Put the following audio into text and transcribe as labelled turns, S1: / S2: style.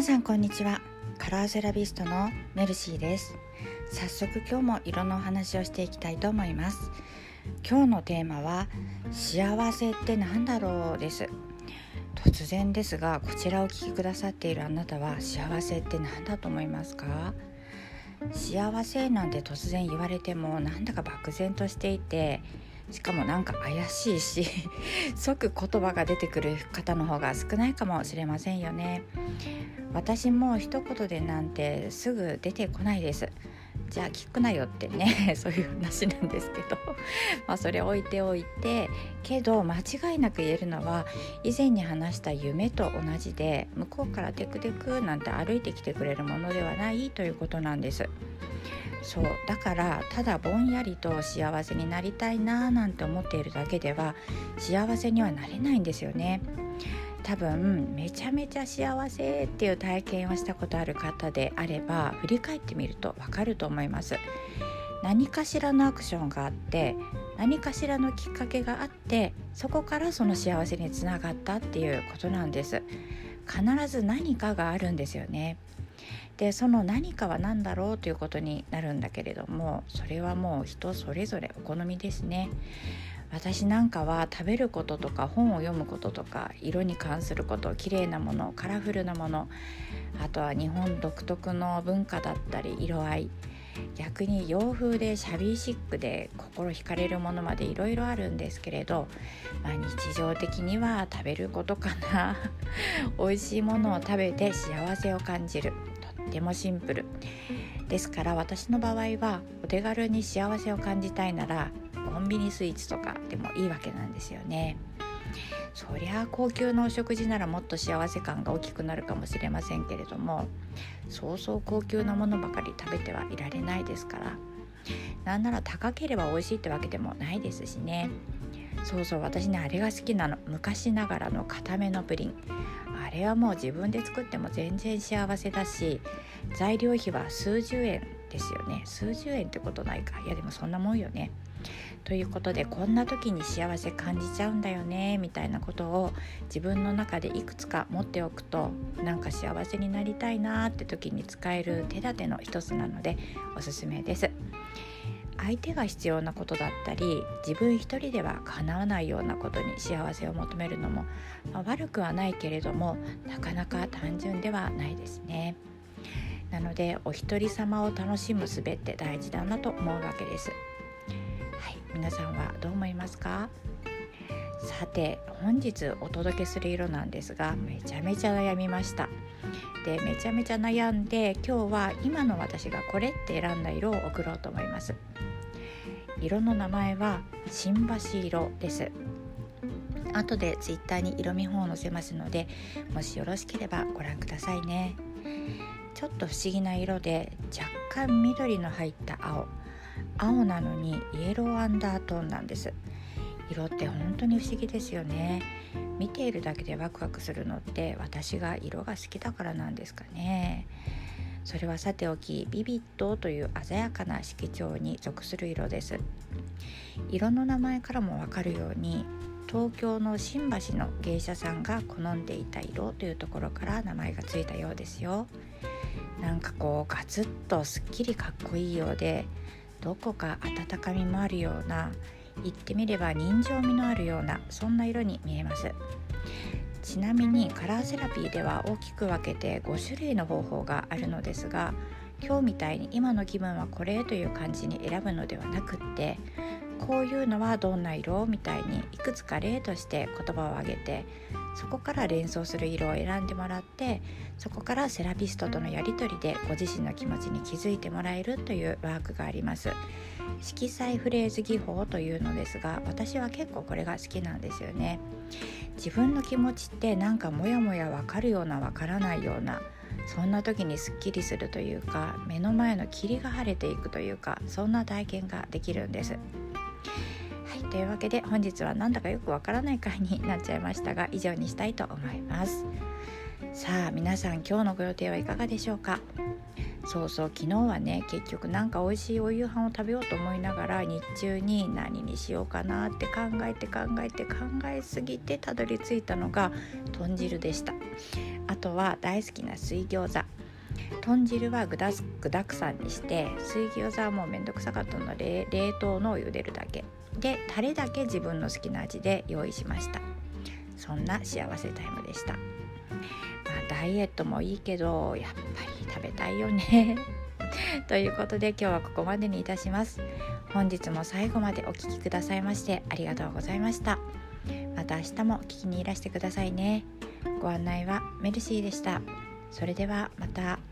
S1: 皆さんこんにちは。カラーセラピストのメルシーです。早速今日も色のお話をしていきたいと思います。今日のテーマは幸せって何だろうです。突然ですがこちらをお聞きくださっているあなたは幸せって何だと思いますか？幸せなんて突然言われてもなんだか漠然としていてしかもなんか怪しいし 即言葉が出てくる方の方が少ないかもしれませんよね。私も一言でなんてすぐ出てこないです。じゃあ聞くなよってね そういう話なんですけど。まあそれ置いておいてけど間違いなく言えるのは以前に話した夢と同じで向こうからテクテクなんて歩いてきてくれるものではないということなんです。そうだからただぼんやりと幸せになりたいなーなんて思っているだけでは幸せにはなれないんですよね。多分めちゃめちゃ幸せっていう体験をしたことある方であれば振り返ってみるとわかると思います。何かしらのアクションがあって何かしらのきっかけがあってそこからその幸せにつながったっていうことなんです。必ず何かがあるんですよね。でその何かは何だろうということになるんだけれどもそれはもう人それぞれお好みですね。私なんかは食べることとか本を読むこととか色に関すること綺麗なものカラフルなものあとは日本独特の文化だったり色合い逆に洋風でシャビーシックで心惹かれるものまでいろいろあるんですけれど、まあ、日常的には食べることかな。美味しいものを食べて幸せを感じる。とってもシンプル。ですから私の場合はお手軽に幸せを感じたいならコンビニスイーツとかでもいいわけなんですよね。そりゃあ高級なお食事ならもっと幸せ感が大きくなるかもしれませんけれどもそうそう高級なものばかり食べてはいられないですからなんなら高ければ美味しいってわけでもないですしね。そうそう私ねあれが好きなの。昔ながらの固めのプリン。あれはもう自分で作っても全然幸せだし材料費は数十円ですよね。数十円ってことないか。いやでもそんなもんよね。ということでこんな時に幸せ感じちゃうんだよねみたいなことを自分の中でいくつか持っておくとなんか幸せになりたいなって時に使える手立ての一つなのでおすすめです。相手が必要なことだったり自分一人では叶わないようなことに幸せを求めるのも、まあ、悪くはないけれどもなかなか単純ではないですね。なのでお一人様を楽しむ術って大事だなと思うわけです。皆さんはどう思いますか？さて本日お届けする色なんですがめちゃめちゃ悩みました。でめちゃめちゃ悩んで今日は今の私がこれって選んだ色を送ろうと思います。色の名前は新橋色です。後でツイッターに色見本を載せますのでもしよろしければご覧くださいね。ちょっと不思議な色で若干緑の入った青。青なのにイエローアンダートーンなんです。色って本当に不思議ですよね。見ているだけでワクワクするのって私が色が好きだからなんですかね。それはさておきビビットという鮮やかな色調に属する色です。色の名前からもわかるように東京の新橋の芸者さんが好んでいた色というところから名前がついたようですよ。なんかこうガツッとすっきりかっこいいようでどこか温かみもあるような言ってみれば人情味のあるようなそんな色に見えます。ちなみにカラーセラピーでは大きく分けて5種類の方法があるのですが今日みたいに今の気分はこれという感じに選ぶのではなくってこういうのはどんな色みたいにいくつか例として言葉を挙げてそこから連想する色を選んでもらってそこからセラピストとのやり取りでご自身の気持ちに気づいてもらえるというワークがあります。色彩フレーズ技法というのですが私は結構これが好きなんですよね。自分の気持ちってなんかモヤモヤわかるようなわからないようなそんな時にすっきりするというか目の前の霧が晴れていくというかそんな体験ができるんです。はいというわけで本日はなんだかよくわからない回になっちゃいましたが以上にしたいと思います。さあ皆さん今日のご予定はいかがでしょうか？そうそう昨日はね結局なんか美味しいお夕飯を食べようと思いながら日中に何にしようかなって考えて考えて考えすぎてたどり着いたのが豚汁でした。あとは大好きな水餃子。豚汁は具だ具だくさんにして水餃子はもうめんどくさかったので冷凍のを茹でるだけ。でタレだけ自分の好きな味で用意しました。そんな幸せタイムでした。まあダイエットもいいけどやっぱり食べたいよね。ということで今日はここまでにいたします。本日も最後までお聴きくださいましてありがとうございました。また明日も聞きにいらしてくださいね。ご案内はメルシーでした。それではまた。